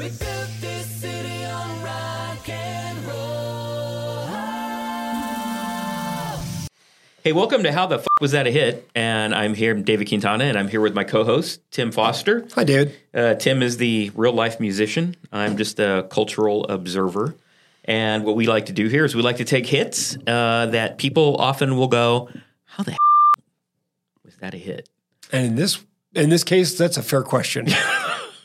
We built this city on rock and roll. Hey, welcome to How the F Was That a Hit? And I'm here, I'm David Quintana, and I'm here with my co host, Tim Foster. Hi, David. Uh, Tim is the real life musician. I'm just a cultural observer. And what we like to do here is we like to take hits uh, that people often will go, How the F was that a hit? And in this in this case, that's a fair question.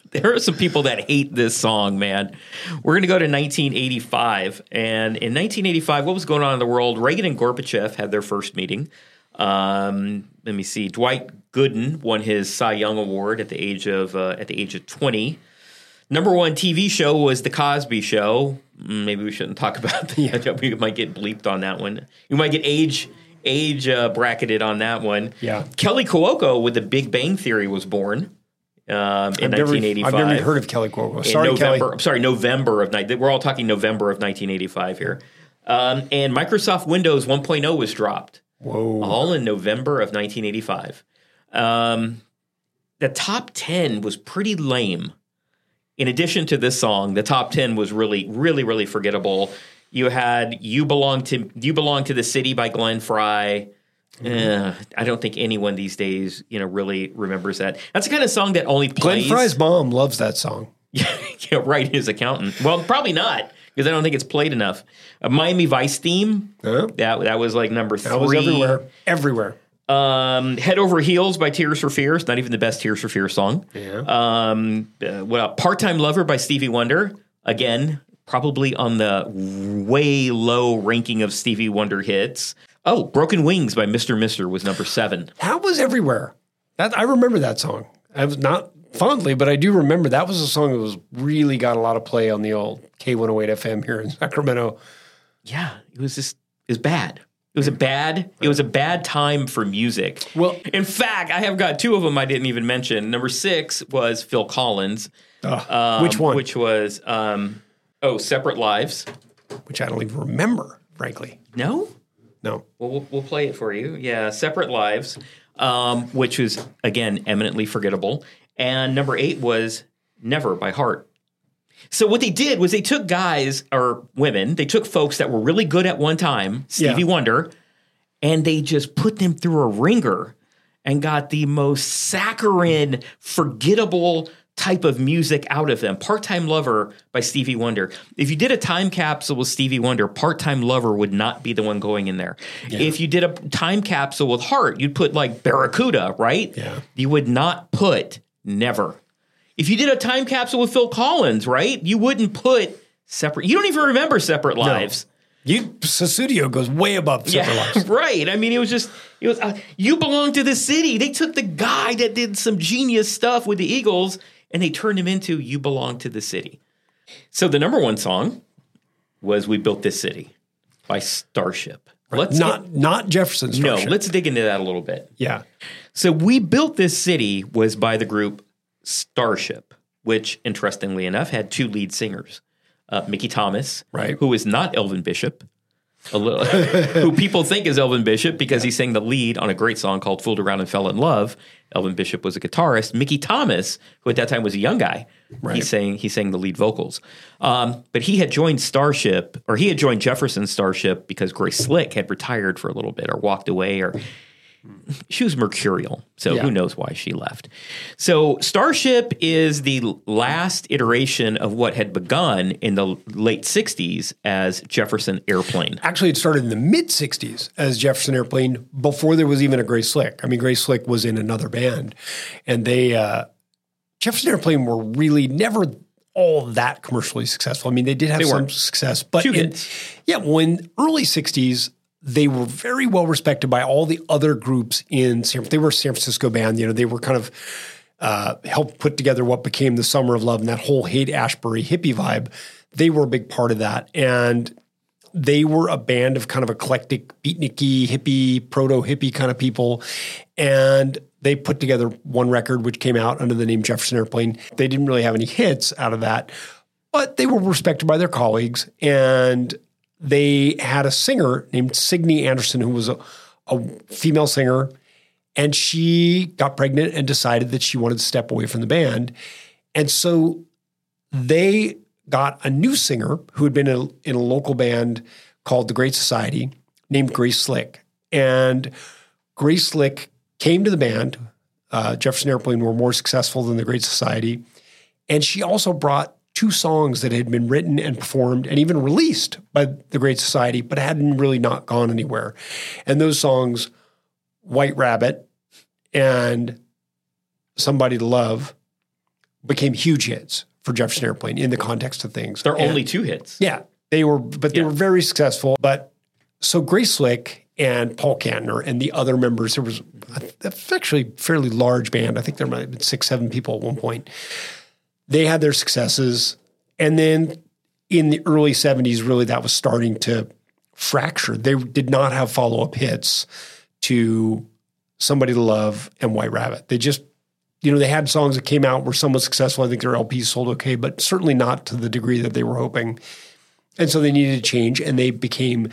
There are some people that hate this song, man. We're going to go to 1985. And in 1985, what was going on in the world? Reagan and Gorbachev had their first meeting. Um, let me see. Dwight Gooden won his Cy Young Award at the age of uh, at the age of 20. Number one TV show was The Cosby Show. Mm, Maybe we shouldn't talk about that. we might get bleeped on that one. You might get age age uh, bracketed on that one. Yeah. Kelly Cuoco with The Big Bang Theory was born um, in I've never, 1985. I've never heard of Kelly Cuoco. Sorry, November, Kelly. I'm sorry, November of night. we're all talking November of 1985 here. Um, and Microsoft Windows 1.0 was dropped Whoa. all in November of 1985. Um, the top 10 was pretty lame. In addition to this song, the top 10 was really, really, really forgettable. You had "You Belong to You Belong to the City" by Glenn Frey. Eh, I don't think anyone these days, you know, really remembers that. That's the kind of song that only Glenn plays. Frey's mom loves that song. yeah, right. His accountant. Well, probably not because I don't think it's played enough. A Miami Vice theme. Yeah. That that was like number three. That was everywhere. Everywhere. Um, Head Over Heels by Tears for Fears. Not even the best Tears for Fears song. Yeah. Um, uh, what else? Part Time Lover by Stevie Wonder. Again, probably on the way low ranking of Stevie Wonder hits. Oh, Broken Wings by Mr. Mister was number seven. That was everywhere. That I remember that song. I was not fondly, but I do remember that was a song that was really got a lot of play on the old K108 FM here in Sacramento. Yeah, it was just it was bad. It was a bad. It was a bad time for music. Well- in fact, I have got two of them I didn't even mention. Number six was Phil Collins. Ugh, um, which one? Which was um, oh, Separate Lives. Which I don't even remember, frankly. No, No. well, we'll we'll play it for you. Yeah, Separate Lives, um, which was again eminently forgettable. And number eight was Never by Heart. So what they did was they took guys or women, they took folks that were really good at one time, Stevie Yeah. Wonder, and they just put them through a ringer and got the most saccharine, forgettable type of music out of them. Part-Time Lover by Stevie Wonder. If you did a time capsule with Stevie Wonder, Part-Time Lover would not be the one going in there. If you did a time capsule with Heart, you'd put like Barracuda, right? Yeah. You would not put Never. If you did a time capsule with Phil Collins, right? You wouldn't put separate. You don't even remember Separate Lives. You Sussudio goes way above Separate Lives. right. I mean, it was just it was. Uh, you belong to the city. They took the guy that did some genius stuff with the Eagles and they turned him into "You Belong to the City." So the number one song was "We Built This City" by Starship. Let's Not get- not Jefferson no. Let's dig into that a little bit. yeah. So we built this city was by the group Starship, which interestingly enough had two lead singers, uh, Mickey Thomas, Right. who is not Elvin Bishop, a little, who people think is Elvin Bishop because he sang the lead on a great song called "Fooled Around and Fell in Love." Elvin Bishop was a guitarist. Mickey Thomas, who at that time was a young guy, he sang he sang the lead vocals. Um, but he had joined Starship, or he had joined Jefferson Starship because Grace Slick had retired for a little bit, or walked away, or she was mercurial. So Yeah. who knows why she left. So Starship is the last iteration of what had begun in the late 60s as Jefferson Airplane. Actually, it started in the mid 60s as Jefferson Airplane before there was even a Grace Slick. I mean, Grace Slick was in another band, and they, uh, Jefferson Airplane were really never all that commercially successful. I mean, they did have They some success, but in, yeah, when early 60s, they were very well respected by all the other groups in San They were a San Francisco band. You know, they were kind of uh, helped put together what became the Summer of Love and that whole Haight Ashbury hippie vibe. They were a big part of that. And they were a band of kind of eclectic, beatniky, hippie, proto hippie kind of people. And they put together one record which came out under the name Jefferson Airplane. They didn't really have any hits out of that, but they were respected by their colleagues. And they had a singer named Signe Anderson who was a, a female singer. And she got pregnant and decided that she wanted to step away from the band. And so they got a new singer who had been in a, in a local band called the Great Society named Grace Slick. And Grace Slick came to the band. Uh, Jefferson Airplane were more successful than the Great Society. And she also brought two songs that had been written and performed and even released by the Great Society, but hadn't really not gone anywhere. And those songs, White Rabbit and Somebody to Love, became huge hits for Jefferson Airplane in the context of things. They're And- only two hits. yeah, they were, but they Yeah. were very successful. But so Grace Slick and Paul Kantner and the other members, there was a, actually a fairly large band. I think there might have been six, seven people at one point. They had their successes. And then in the early 70s, really that was starting to fracture. They did not have follow up hits to Somebody to Love and White Rabbit. They just, you know, they had songs that came out were somewhat successful. I think their LPs sold okay, but certainly not to the degree that they were hoping. And so they needed to change and they became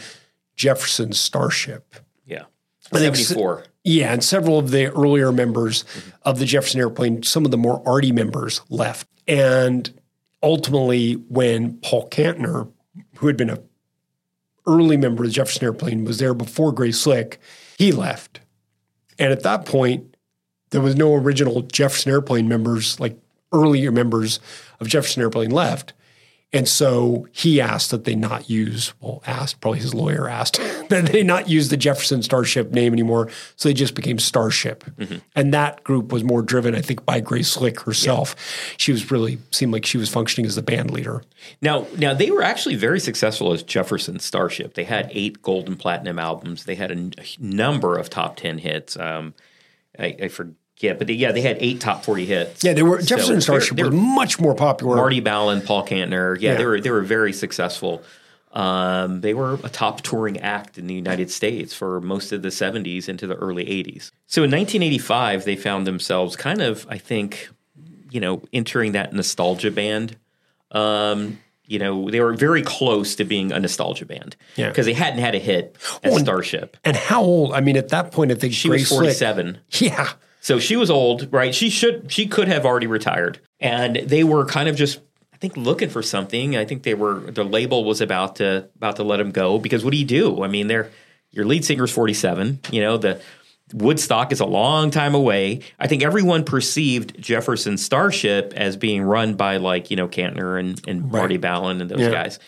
Jefferson Starship. Yeah. I 74. Yeah, and several of the earlier members mm-hmm. of the Jefferson Airplane, some of the more arty members left. And ultimately, when Paul Kantner, who had been a early member of the Jefferson Airplane, was there before Grace Slick, he left. And at that point, there was no original Jefferson Airplane members, like earlier members of Jefferson Airplane left. And so he asked that they not use, well, asked, probably his lawyer asked, that they not use the Jefferson Starship name anymore. So they just became Starship. And that group was more driven, I think, by Grace Slick herself. She was really, seemed like she was functioning as the band leader. Now, now they were actually very successful as Jefferson Starship. They had eight gold and platinum albums. They had a, n- a number of top ten hits. Um, I, I forget, but they, yeah, they had eight top forty hits. Yeah, they were, Jefferson they're- Starship they're was much more popular. Marty Balin, Paul Kantner. Yeah, they were they were very successful. Um, they were a top touring act in the United States for most of the 70s into the early 80s. So in 1985, they found themselves kind of, I think, you know, entering that nostalgia band. Um, you know, they were very close to being a nostalgia band Yeah. because they hadn't had a hit as Oh, and- Starship. and how old? I mean, at that point, I think She Grace was Slick- 47. Yeah. So she was old, right? She should she could have already retired. And they were kind of just I think looking for something. I think they were the label was about to about to let them go because what do you do? I mean, they're your lead singer's 47, you know, the Woodstock is a long time away. I think everyone perceived Jefferson Starship as being run by like, you know, Kantner and, and Marty Balin and those Yeah. guys.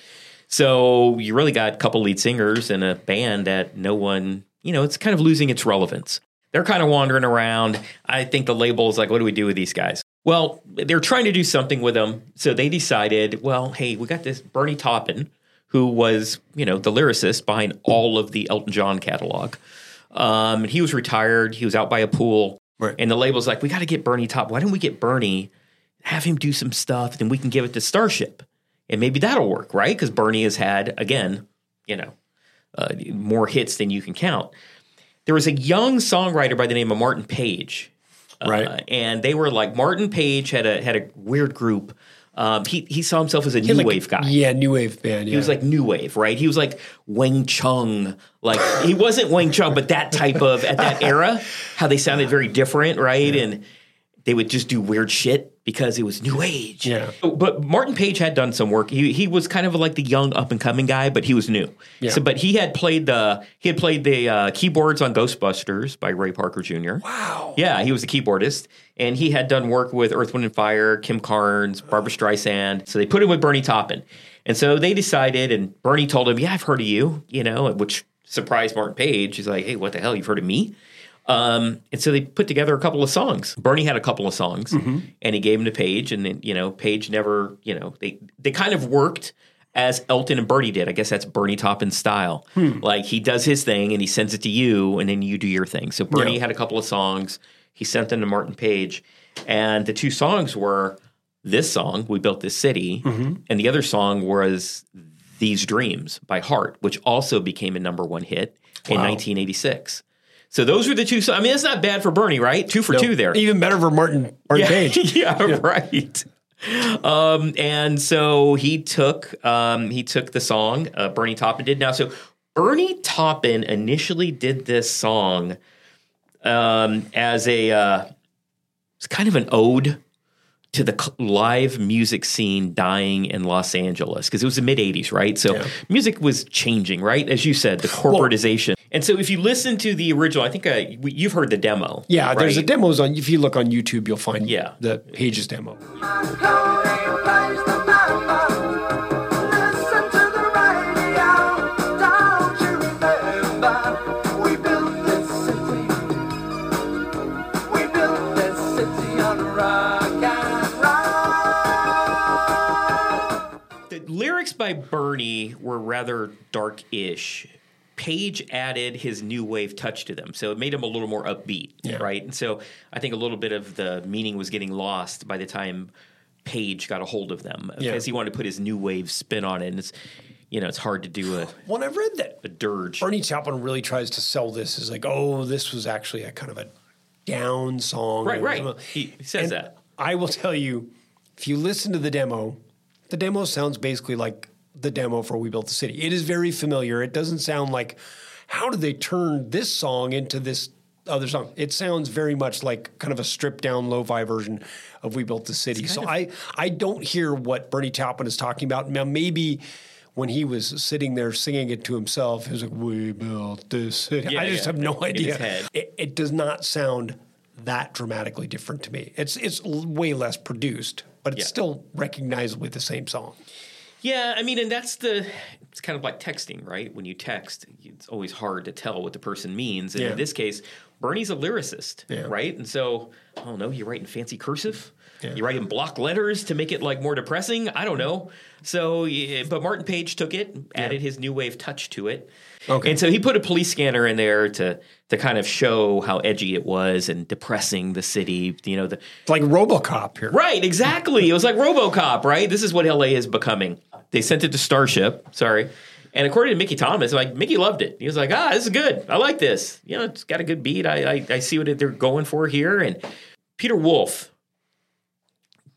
So you really got a couple lead singers and a band that no one, you know, it's kind of losing its relevance. They're kind of wandering around. I think the label is like, what do we do with these guys? Well, they're trying to do something with them. So they decided, well, hey, we got this Bernie Taupin, who was, you know, the lyricist behind all of the Elton John catalog. Um, and he was retired. He was out by a pool. Right. And the label's like, we got to get Bernie Top. Why don't we get Bernie, have him do some stuff, and then we can give it to Starship. And maybe that'll work, right? Because Bernie has had, again, you know, uh, more hits than you can count. There was a young songwriter by the name of Martin Page. Uh, Right. and they were like Martin Page had a had a weird group. Um, he he saw himself as a new Like- wave guy. Yeah, new wave band. Yeah. He was like new wave, right? He was like Wang Chung. Like he wasn't Wang Chung, but that type of at that era, how they sounded very different, right? And they would just do weird shit because it was new age. Yeah. But Martin Page had done some work. He he was kind of like the young up and coming guy, but he was new. Yeah. So, but he had played the he had played the uh, keyboards on Ghostbusters by Ray Parker Jr. wow. Yeah, he was a keyboardist, and he had done work with Earth, Wind, and Fire, Kim Carnes, Barbra Streisand. So they put him with Bernie Taupin, and so they decided. And Bernie told him, "Yeah, I've heard of you," you know, which surprised Martin Page. He's like, "Hey, what the hell? You've heard of me?" Um, and so they put together a couple of songs. Bernie had a couple of songs, mm-hmm. and he gave them to Page, and then, you know, Page never, you know, they they kind of worked as Elton and Bernie did. I guess that's Bernie Taupin's style. Hmm. Like he does his thing and he sends it to you, and then you do your thing. So Bernie Yeah. had a couple of songs. He sent them to Martin Page, and the two songs were this song, "We Built This City," mm-hmm. and the other song was "These Dreams" by Heart, which also became a number one hit in 1986. So those were the two. I mean, that's not bad for Bernie, right? Two for two there. Even better for Martin Martin Yeah, Page. yeah, right. Um, and so he took um, he took the song uh, Bernie Taupin did now. So Bernie Taupin initially did this song um, as a uh, it's kind of an ode to the live music scene dying in Los Angeles because it was the mid 80s, right? So Yeah. music was changing, right? As you said, the corporatization. and so if you listen to the original, I think uh, you've heard the demo. Yeah, there's a right? demos on. If you look on YouTube, you'll find Yeah. the Pages demo. By Bernie were rather dark-ish. Page added his new wave touch to them, so it made them a little more upbeat, Yeah. right? And so I think a little bit of the meaning was getting lost by the time Page got a hold of them Yeah. because he wanted to put his new wave spin on it. And it's you know it's hard to do a, When I've read that a dirge. Bernie Taupin really tries to sell this as like, oh, this was actually a kind of a down song. Right, right. He, he says And that. I will tell you, if you listen to the demo, the demo sounds basically like the demo for We Built the City. It is very familiar. It doesn't sound like, how did they turn this song into this other song? It sounds very much like kind of a stripped down lo-fi version of We Built the City. So I, I don't hear what Bernie Taupin is talking about. Now maybe when he was sitting there singing it to himself, he was like, "We built this city." Yeah, I just yeah. have no idea. It, it does not sound that dramatically different to me. It's it's way less produced, but it's Yeah. still recognizably the same song. Yeah, I mean, and that's the. It's kind of like texting, right? When you text, it's always hard to tell what the person means. And Yeah. in this case, Bernie's a lyricist, Yeah. right? And so, I don't know. You write in fancy cursive. Yeah. You write in block letters to make it like more depressing. I don't know. So, but Martin Page took it, added his new wave touch to it, Okay. and so he put a police scanner in there to to kind of show how edgy it was and depressing the city. You know, the It's like RoboCop here. Right, exactly. It was like RoboCop, right? This is what LA is becoming. They sent it to Starship, sorry. And according to Mickey Thomas, like Mickey loved it. He was like, "Ah, this is good. I like this. You know, it's got a good beat. I I, I see what they're going for here." And Peter Wolf,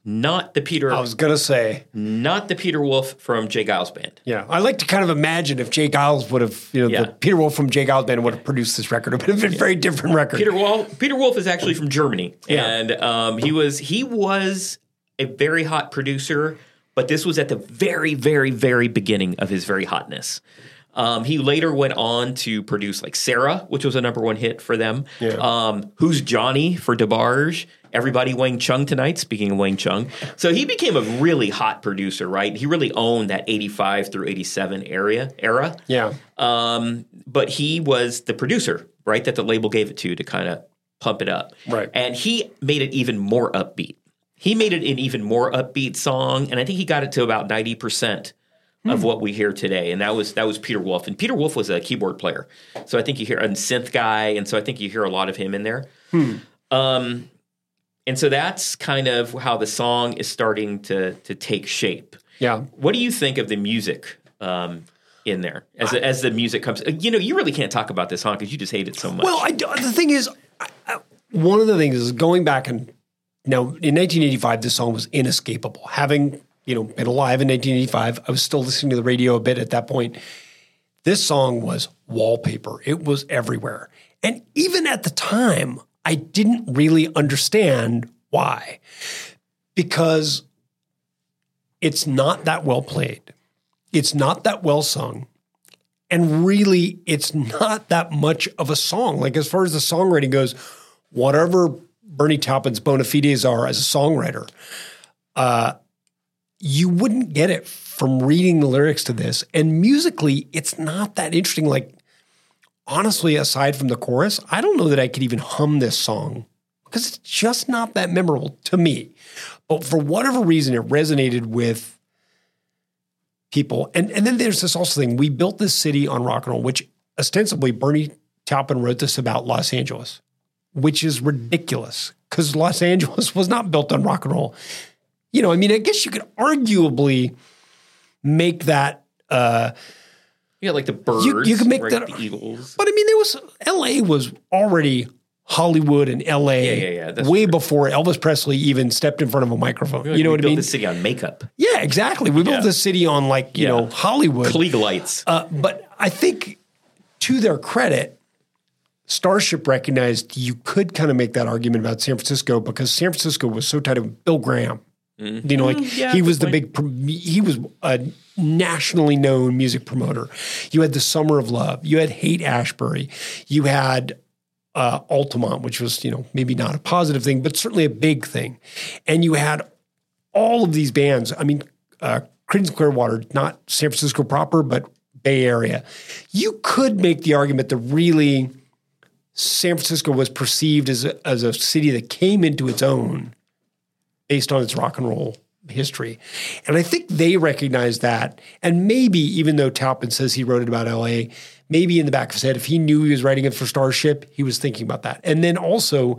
not the Peter, I was gonna say, not the Peter Wolf from J. Geils Band. yeah. I like to kind of imagine if J. Geils would have, you know, Yeah. the Peter Wolf from J. Geils Band would have produced this record. It would have been a very different record. Peter Wolf. Peter Wolf is actually from Germany, Yeah. and um, he was he was a very hot producer, but this was at the very, very, very beginning of his very hotness. Um, he later went on to produce like Sara, which was a number one hit for them. Yeah. Um, Who's Johnny for DeBarge? Everybody Wang Chung tonight. Speaking of Wang Chung, so he became a really hot producer, right? He really owned that eighty-five through eighty-seven area era. yeah. Um, but he was the producer, right? That the label gave it to to kind of pump it up. Right. And he made it even more upbeat. He made it an even more upbeat song, and I think he got it to about ninety percent of what we hear today. And that was that was Peter Wolf. And Peter Wolf was a keyboard player, so I think you hear a synth guy, and so I think you hear a lot of him in there. Um, and so that's kind of how the song is starting to to take shape. Yeah. What do you think of the music um, in there as as the music comes? You know, you really can't talk about this song because you just hate it so much. Well, I, the thing is, I, I, one of the things is going back and now in 1985, this song was inescapable. Having you know been alive in 1985, I was still listening to the radio a bit at that point. This song was wallpaper. It was everywhere, and even at the time, I didn't really understand why, because it's not that well played. It's not that well sung. And really, it's not that much of a song. Like, as far as the songwriting goes, whatever Bernie Taupin's bona fides are as a songwriter, uh, you wouldn't get it from reading the lyrics to this. And musically, it's not that interesting. Like, honestly, aside from the chorus, I don't know that I could even hum this song because it's just not that memorable to me. But for whatever reason, it resonated with people. And and then there's this also thing. We built this city on rock and roll, which ostensibly Bernie Taupin wrote this about Los Angeles, which is ridiculous because Los Angeles was not built on rock and roll. You know, I mean, I guess you could arguably make that. Uh, yeah, like the Byrds. you can make right? that- the eagles. but I mean, there was L.A. was already Hollywood and L.A. Yeah, yeah, yeah, way true. before Elvis Presley even stepped in front of a microphone. you know what I built mean? The city on makeup, yeah, exactly. We built the city on like you Yeah. know Hollywood. Klieg lights. Uh, but I think to their credit, Starship recognized you could kind of make that argument about San Francisco because San Francisco was so tied with Bill Graham. You know, like Mm, yeah, he was the point. big, he was a nationally known music promoter. You had the Summer of Love. You had Haight Ashbury. You had uh, Altamont, which was, you know, maybe not a positive thing, but certainly a big thing. And you had all of these bands. I mean, uh, Creedence Clearwater, not San Francisco proper, but Bay Area. You could make the argument that really San Francisco was perceived as a, as a city that came into its own based on its rock and roll history. And I think they recognized that. And maybe, even though Taupin says he wrote it about LA, maybe in the back of his head, if he knew he was writing it for Starship, he was thinking about that. And then also,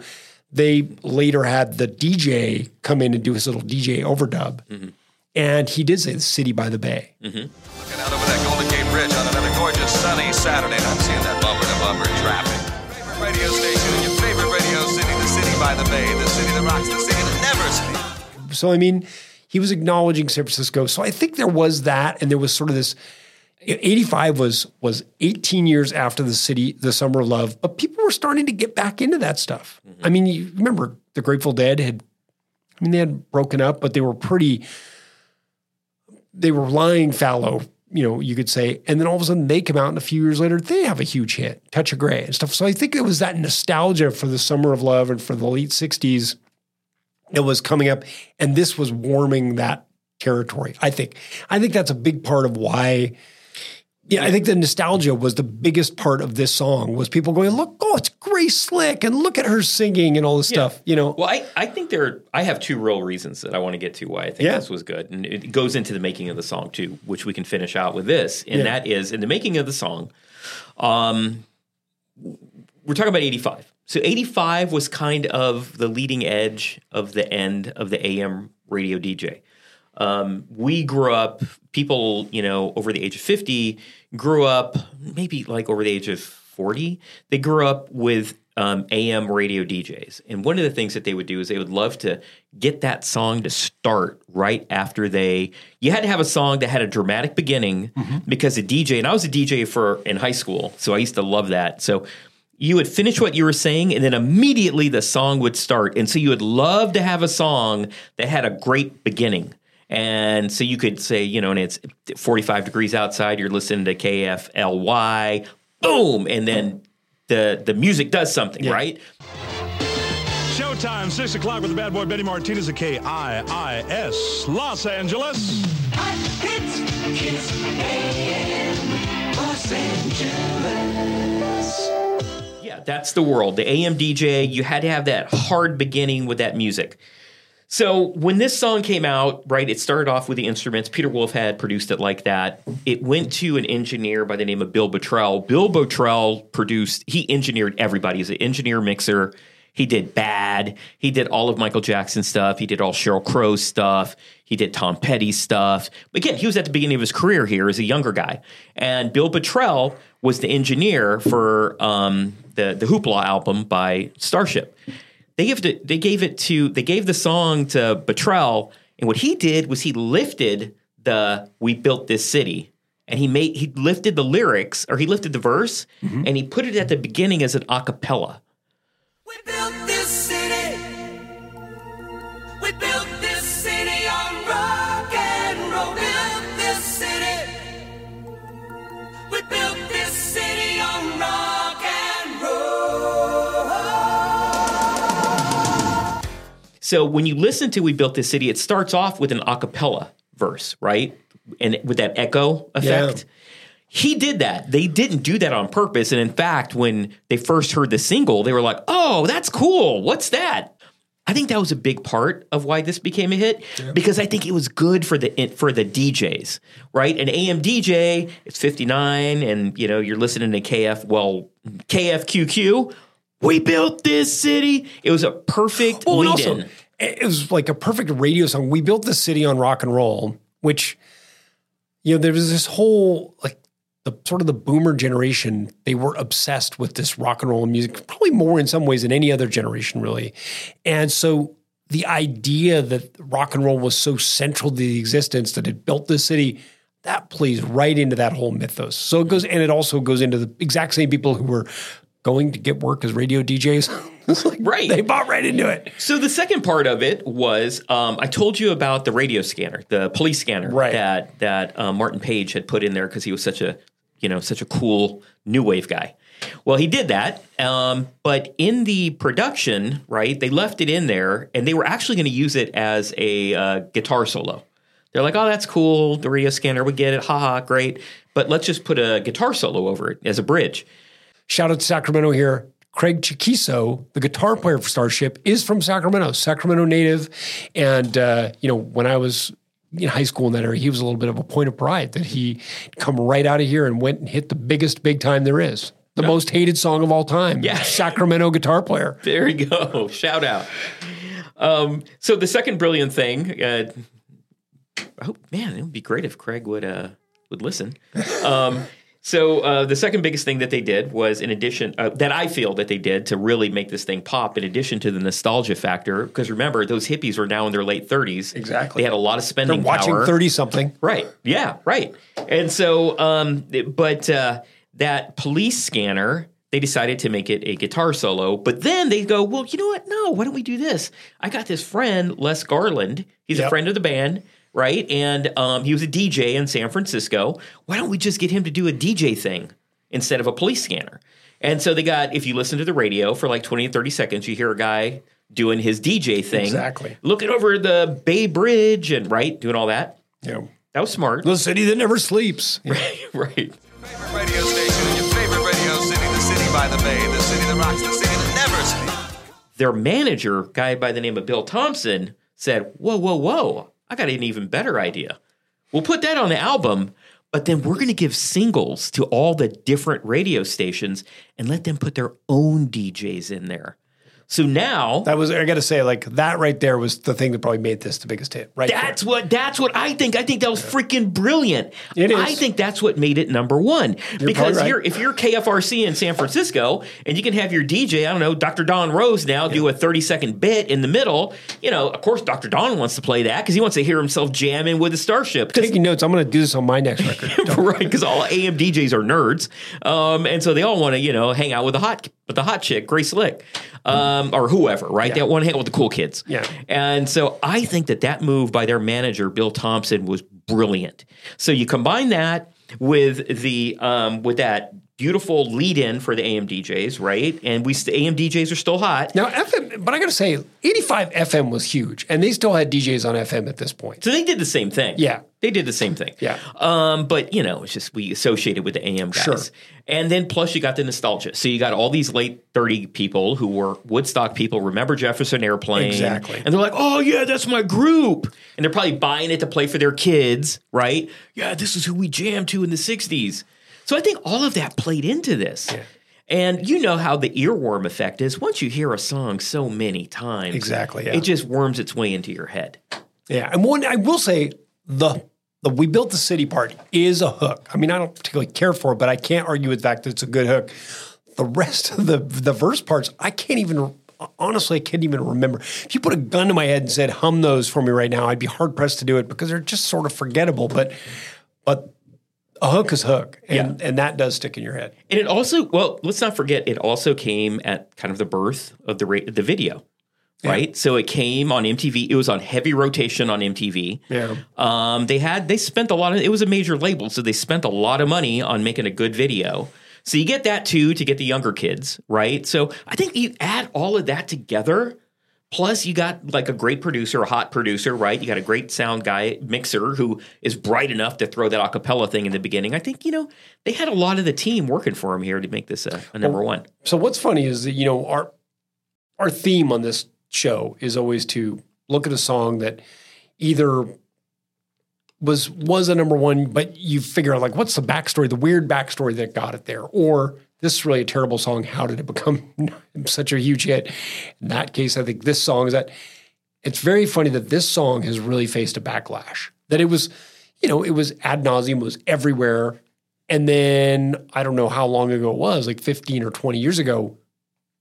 they later had the DJ come in and do his little DJ overdub. Mm-hmm. And he did say the city by the bay. Mm-hmm. Looking out over that Golden Gate Bridge on another gorgeous sunny Saturday night, seeing that bumper to bumper traffic. By the bay, the city that rocks, the city that never sleeps. So I mean, he was acknowledging San Francisco. So I think there was that, and there was sort of this. 85 was was 18 years after the city, the Summer of Love, but people were starting to get back into that stuff. Mm-hmm. I mean, you remember the Grateful Dead had, I mean, they had broken up, but they were pretty, they were lying fallow, you know, you could say. And then all of a sudden they come out, and a few years later, they have a huge hit, Touch of Grey and stuff. So I think it was that nostalgia for the Summer of Love and for the late 60s that was coming up and this was warming that territory i think i think that's a big part of why yeah i think the nostalgia was the biggest part of this song was people going look oh it's grace slick and look at her singing and all this stuff you know Well, I, I think there I have two real reasons that I want to get to why I think Yeah. this was good. And it goes into the making of the song too, which we can finish out with this. And Yeah. that is in the making of the song, um we're talking about 85. So 85 was kind of the leading edge of the end of the AM radio DJ. Um, we grew up, people, you know, over the age of 50 grew up, maybe like over the age of 40, they grew up with um, AM radio DJs. And one of the things that they would do is they would love to get that song to start right after they, you had to have a song that had a dramatic beginning because the DJ, and I was a DJ for in high school, so I used to love that. So you would finish what you were saying and then immediately the song would start. And so you would love to have a song that had a great beginning. And so you could say, you know, and it's 45 degrees outside, you're listening to KFLY, boom, and then the the music does something, right? Showtime, 6 o'clock with the bad boy Betty Martinez at KIIS, Los Angeles. Hot hits, Kiss AM, Los Angeles. Yeah, that's the world. The AM DJ, you had to have that hard beginning with that music. So when this song came out, right, it started off with the instruments. Peter Wolf had produced it like that. It went to an engineer by the name of Bill Bottrell. Bill Bottrell produced, he engineered everybody. He's an engineer mixer. He did Bad. He did all of Michael Jackson stuff. He did all Sheryl Crow's stuff. He did Tom Petty's stuff. Again, he was at the beginning of his career here as a younger guy. And Bill Bottrell was the engineer for um, the the Hoopla album by Starship. They gave it. They gave it to. They gave the song to Bottrell, and what he did was he lifted the "We Built This City." And he made he lifted the lyrics or he lifted the verse mm-hmm. and he put it at the beginning as an a cappella. So when you listen to "We Built This City," it starts off with an a cappella verse, right? And with that echo effect. He did that. They didn't do that on purpose. And in fact, when they first heard the single, they were like, "Oh, that's cool. What's that?" I think that was a big part of why this became a hit because I think it was good for the for the DJs, right? An AM DJ, it's 59 and you know, you're listening to KF, well, KFQQ, we built this city. It was a perfect Well, lead also, in. it was like a perfect radio song. We built the city on rock and roll, which, you know, there was this whole like the sort of the boomer generation. They were obsessed with this rock and roll music, probably more in some ways than any other generation, really. And so the idea that rock and roll was so central to the existence that it built the city. That plays right into that whole mythos. So it goes, and it also goes into the exact same people who were going to get work as radio DJs. Like Right. They bought right into it. So the second part of it was um, I told you about the radio scanner, the police scanner Right. that that uh, Martin Page had put in there because he was such a you know such a cool new wave guy. Well, he did that, um, but in the production, right, they left it in there, and they were actually going to use it as a uh, guitar solo. They're like, "Oh, that's cool. The radio scanner, we get it. Haha, great." But let's just put a guitar solo over it as a bridge. Shout out to Sacramento here. Craig Chaquico, the guitar player for Starship, is from Sacramento, Sacramento native. And, uh, you know, when I was in high school in that area, he was a little bit of a point of pride that he come right out of here and went and hit the biggest big time there is. The most hated song of all time. Yeah. Sacramento guitar player. There you go. Shout out. Um, so the second brilliant thing, uh, oh man, it would be great if Craig would uh, would listen. Um, so uh, the second biggest thing that they did was, in addition, uh, that I feel that they did to really make this thing pop, in addition to the nostalgia factor, because remember those hippies were now in their late thirties. Exactly. they had a lot of spending. They're watching 30 something. Right. Yeah. Right. And so, um, but uh, that police scanner, they decided to make it a guitar solo. But then they go, well, you know what? No, why don't we do this? I got this friend, Les Garland. He's a friend of the band. Right. And um, he was a DJ in San Francisco. Why don't we just get him to do a DJ thing instead of a police scanner? And so they got, if you listen to the radio for like 20 and 30 seconds, you hear a guy doing his DJ thing. Exactly. Looking over the Bay Bridge and, right, doing all that. Yeah. That was smart. The city that never sleeps. right. Favorite radio station in your favorite radio city, the city by the bay, the city that rocks, the city that never sleeps. Their manager, guy by the name of Bill Thompson, said, Whoa, whoa, whoa, I got an even better idea. We'll put that on the album, but then we're going to give singles to all the different radio stations and let them put their own DJs in there. So now That was, I got to say, like, that right there was the thing that probably made this the biggest hit. Right. That's what that's what I think. I think that was freaking brilliant. It is. I think that's what made it number one. because right. you're if you're KFRC in San Francisco and you can have your DJ, I don't know, Dr. Don Rose now do a 30 second bit in the middle, you know, of course Dr. Don wants to play that because he wants to hear himself jamming with the starship. Taking notes. I'm going to do this on my next record. right, because all AM DJs are nerds, um, and so they all want to, you know, hang out with the hot with the hot chick, Grace Slick, um, or whoever, right? They want to hang out with the cool kids. Yeah. And so I think that that move by their manager, Bill Thompson, was brilliant. So you combine that with the um, with that beautiful lead in for the AMDJs, right? And we st- AM DJs are still hot. Now, FM, but I got to say, 85 FM was huge, and they still had DJs on FM at this point. So they did the same thing. Yeah. They did the same thing. Yeah. Um, but you know, it's just we associated with the AM guys. Sure. And then plus you got the nostalgia. So you got all these late 30 people who were Woodstock people, remember Jefferson Airplane. Exactly. And they're like, oh yeah, that's my group. And they're probably buying it to play for their kids, right? Yeah, this is who we jammed to in the 60s. So I think all of that played into this. And you know how the earworm effect is. Once you hear a song so many times, Exactly, yeah. it just worms its way into your head. Yeah, and one I will say the the we built the city part is a hook. I mean, I don't particularly care for it, but I can't argue with the fact that it's a good hook. The rest of the the verse parts, I can't even honestly, I can't even remember. If you put a gun to my head and said hum those for me right now, I'd be hard pressed to do it because they're just sort of forgettable. But but a hook is hook, and and that does stick in your head. And it also, well, let's not forget, it also came at kind of the birth of the ra- the video, right? So it came on MTV. It was on heavy rotation on MTV. Yeah. Um, they had they spent a lot of. It was a major label, so they spent a lot of money on making a good video. So you get that too to get the younger kids, right? So I think you add all of that together. Plus, you got like a great producer, a hot producer, right? You got a great sound guy, mixer, who is bright enough to throw that acapella thing in the beginning. I think, you know, they had a lot of the team working for him here to make this a, a number one. So what's funny is that you know our our theme on this show is always to look at a song that either was was a number one, but you figure out like what's the backstory, the weird backstory that got it there, or this is really a terrible song. How did it become such a huge hit? In that case, I think this song is that. It's very funny that this song has really faced a backlash. That it was, you know, it was ad nauseum, was everywhere. And then I don't know how long ago it was, like 15 or 20 years ago,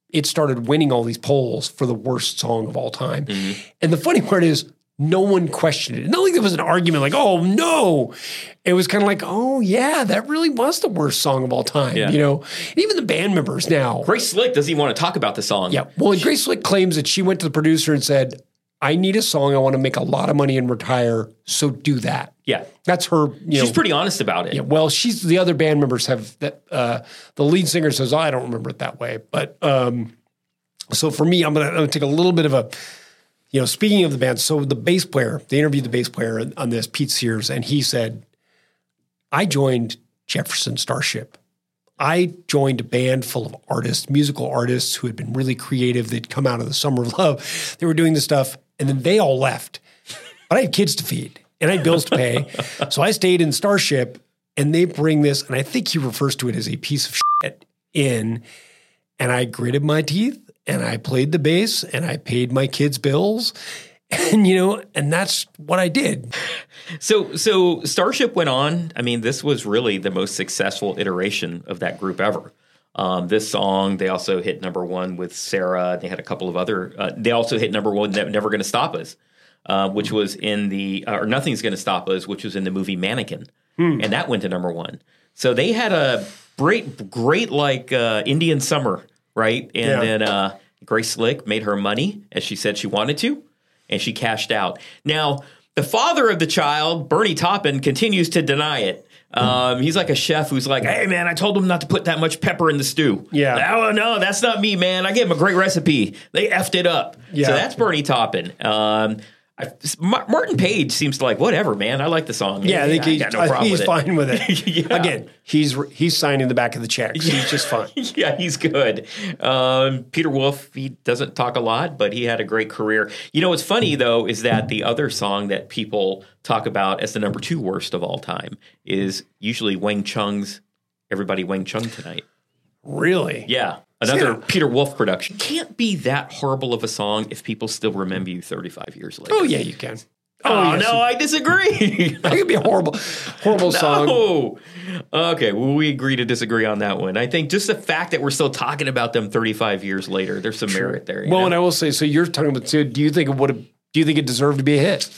it started winning all these polls for the worst song of all time. Mm-hmm. And the funny part is, no one questioned it. Not like there was an argument like, oh no. It was kind of like, oh yeah, that really was the worst song of all time. Yeah. You know, and even the band members now. Grace Slick doesn't even want to talk about the song. Yeah. Well, and Grace Slick claims that she went to the producer and said, I need a song. I want to make a lot of money and retire. So do that. Yeah. That's her. You She's know, pretty honest about it. yeah, well, she's the other band members have that. Uh, the lead singer says, oh, "I don't remember it that way." But um, so for me, I'm gonna, I'm gonna take a little bit of a, you know, speaking of the band. So the bass player, they interviewed the bass player on this, Pete Sears, and he said, "I joined Jefferson Starship. I joined a band full of artists, musical artists who had been really creative. They'd come out of the Summer of Love. They were doing this stuff, and then they all left. But I had kids to feed and I had bills to pay. so I stayed in Starship and they bring this, and I think he refers to it as a piece of shit in. And I gritted my teeth and I played the bass and I paid my kids' bills. And, you know, and that's what I did. So, so Starship went on. I mean, this was really the most successful iteration of that group ever. Um, this song, they also hit number one with Sara. They had a couple of other. Uh, they also hit number one. Ne- Never going to stop us, uh, which was in the uh, or nothing's going to stop us, which was in the movie Mannequin, and that went to number one. So they had a great, great like uh, Indian summer, right? And Yeah. then uh, Grace Slick made her money as she said she wanted to, and she cashed out. Now, the father of the child, Bernie Taupin, continues to deny it. Um, he's like a chef who's like, "Hey, man, I told him not to put that much pepper in the stew." Yeah. Oh no, that's not me, man. I gave him a great recipe. They effed it up. Yeah. So that's Bernie Taupin. Um, I, Martin Page seems to like whatever, man. I like the song. Yeah, I think he's, got no problem he's with it. fine with it. Yeah. Again, he's he's signing the back of the checks. He's just fine. yeah, he's good. Um, Peter Wolf, he doesn't talk a lot, but he had a great career. You know, what's funny though is that the other song that people talk about as the number two worst of all time is usually Wang Chung's "Everybody Wang Chung Tonight." Really? Yeah, another. Peter Wolf production. Can't be that horrible of a song if people still remember you 35 years later. Oh yeah, you can. Oh, oh yes, no, I disagree. That could be a horrible, horrible song. Oh, okay. Well, we agree to disagree on that one. I think just the fact that we're still talking about them 35 years later, there's some merit there. Well, know? and I will say, so you're talking about. So do you think it would have? Do you think it deserved to be a hit?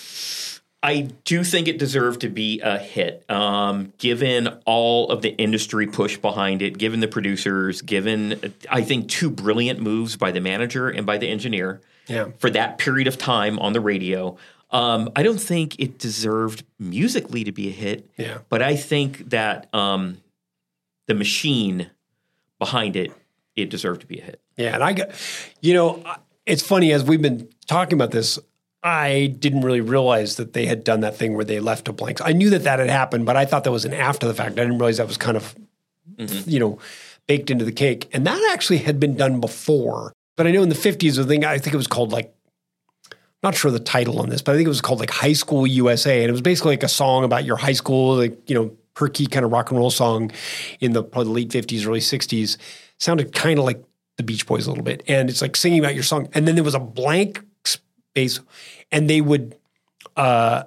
I do think it deserved to be a hit, um, given all of the industry push behind it, given the producers, given I think two brilliant moves by the manager and by the engineer Yeah. for that period of time on the radio. Um, I don't think it deserved musically to be a hit, Yeah. but I think that um, the machine behind it, it deserved to be a hit. Yeah, and I got, you know, it's funny as we've been talking about this. I didn't really realize that they had done that thing where they left a blank. I knew that that had happened, but I thought that was an after the fact. I didn't realize that was kind of, mm-hmm. you know, baked into the cake. And that actually had been done before. But I know in the fifties, the thing I think it was called like, not sure the title on this, but I think it was called like High School USA, and it was basically like a song about your high school, like you know, perky kind of rock and roll song in the probably late fifties, early sixties. Sounded kind of like the Beach Boys a little bit, and it's like singing about your song, and then there was a blank and they would, uh,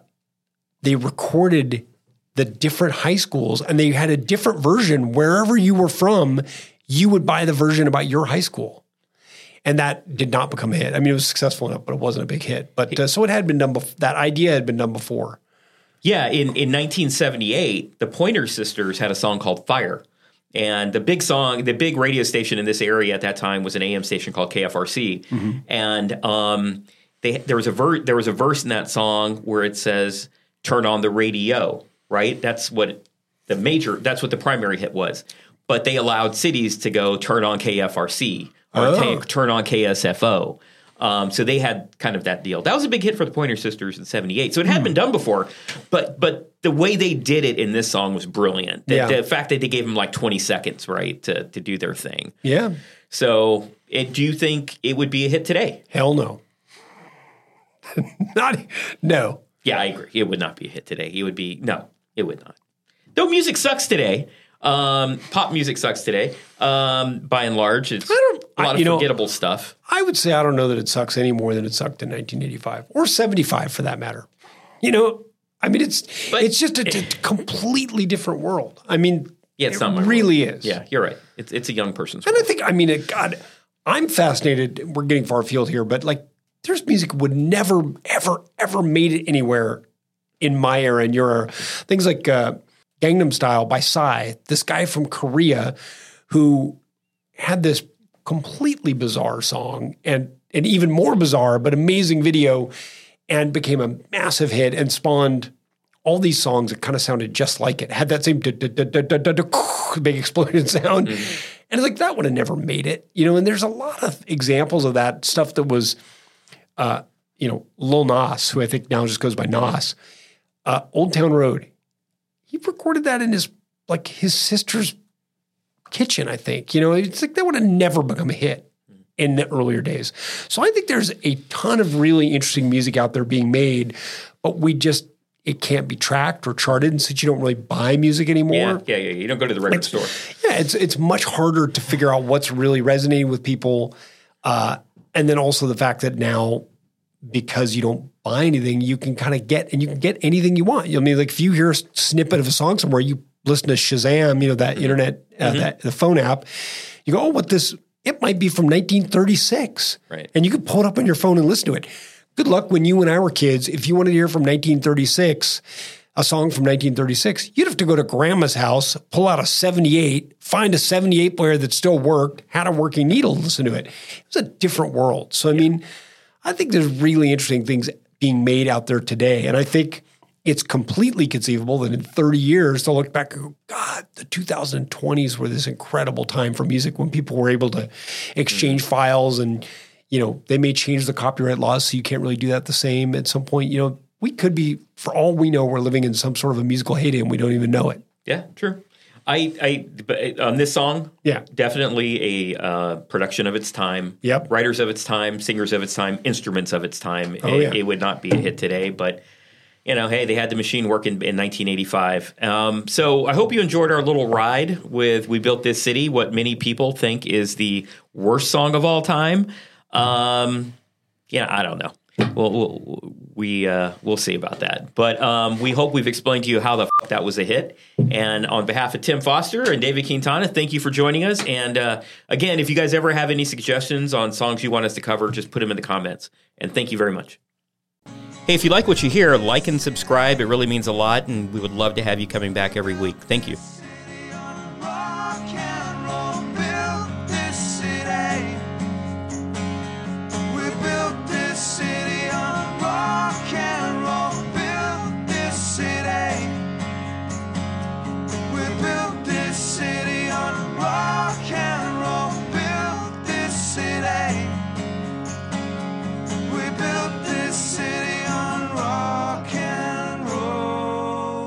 they recorded the different high schools, and they had a different version wherever you were from. You would buy the version about your high school and that did not become a hit. I mean, it was successful enough, but it wasn't a big hit. But uh, so it had been done. Bef- that idea had been done before. Yeah, in, in 1978, the Pointer Sisters had a song called Fire. And the big song, the big radio station in this area at that time was an AM station called KFRC. And um, they, there was a ver- there was a verse in that song where it says "Turn on the radio." Right, that's what the major, that's what the primary hit was. But they allowed cities to go turn on KFRC or Oh. turn on KSFO. Um, so they had kind of that deal. That was a big hit for the Pointer Sisters in '78. So it had been done before, but but the way they did it in this song was brilliant. The, Yeah. the fact that they gave them like 20 seconds, right, to to do their thing. Yeah. So, it, do you think it would be a hit today? Hell no. not no. Yeah, I agree. It would not be a hit today. It would be no, it would not. Though music sucks today. Um, pop music sucks today. Um, by and large, it's a lot I- of you know- forgettable stuff. I would say I don't know that it sucks any more than it sucked in 1985 or 75 for that matter. You know, I mean, it's But- it's just a, a completely different world. I mean, Yeah, it's it not really world. is. Yeah, you're right. It's it's a young person's And world. I think, I mean, it, God, I'm fascinated. We're getting far afield here, but like there's music would never, ever, ever made it anywhere in my era and your era. Things like uh, Gangnam Style by Psy, this guy from Korea who had this completely bizarre song and an even more bizarre but amazing video and became a massive hit and spawned all these songs that kind of sounded just like it. Had that same big explosion sound. And it's like that would have never made it. You know, and there's a lot of examples of that stuff that was uh, you know, Lil Nas, who I think now just goes by Nas, uh, Old Town Road. He recorded that in his like his sister's kitchen, I think. You know, it's like that would have never become a hit in the earlier days. So I think there's a ton of really interesting music out there being made, but we just it can't be tracked or charted, and since you don't really buy music anymore, Yeah, yeah, yeah. You don't go to the record store. yeah, it's it's much harder to figure out what's really resonating with people, uh, and then also the fact that now because you don't buy anything, you can kind of get and you can get anything you want. I mean, like if you hear a snippet of a song somewhere, you listen to Shazam, you know that internet, uh, that the phone app. You go, oh, what this? It might be from 1936, Right. And you can pull it up on your phone and listen to it. Good luck when you and I were kids. If you wanted to hear from 1936, a song from 1936, you'd have to go to grandma's house, pull out a 78, find a 78 player that still worked, had a working needle listen to it. It was a different world. So, I mean, I think there's really interesting things being made out there today. And I think it's completely conceivable that in 30 years they'll look back and go, God, the 2020s were this incredible time for music when people were able to exchange files and, you know, they may change the copyright laws so you can't really do that the same at some point. You know, we could be, for all we know, we're living in some sort of a musical heyday and we don't even know it. Yeah, true. I, I, on this song, Yeah. definitely a uh, production of its time. Yep. writers of its time, singers of its time, instruments of its time. Oh, it, yeah. it would not be a hit today, but you know, hey, they had the machine working in 1985. Um, so I hope you enjoyed our little ride with "We Built This City," what many people think is the worst song of all time. Um, yeah, I don't know. Well, we'll we uh, we'll see about that. But um, we hope we've explained to you how the f- that was a hit. And on behalf of Tim Foster and David Quintana, thank you for joining us. And uh, again, if you guys ever have any suggestions on songs you want us to cover, just put them in the comments. And thank you very much. Hey, if you like what you hear, like and subscribe. It really means a lot, and we would love to have you coming back every week. Thank you.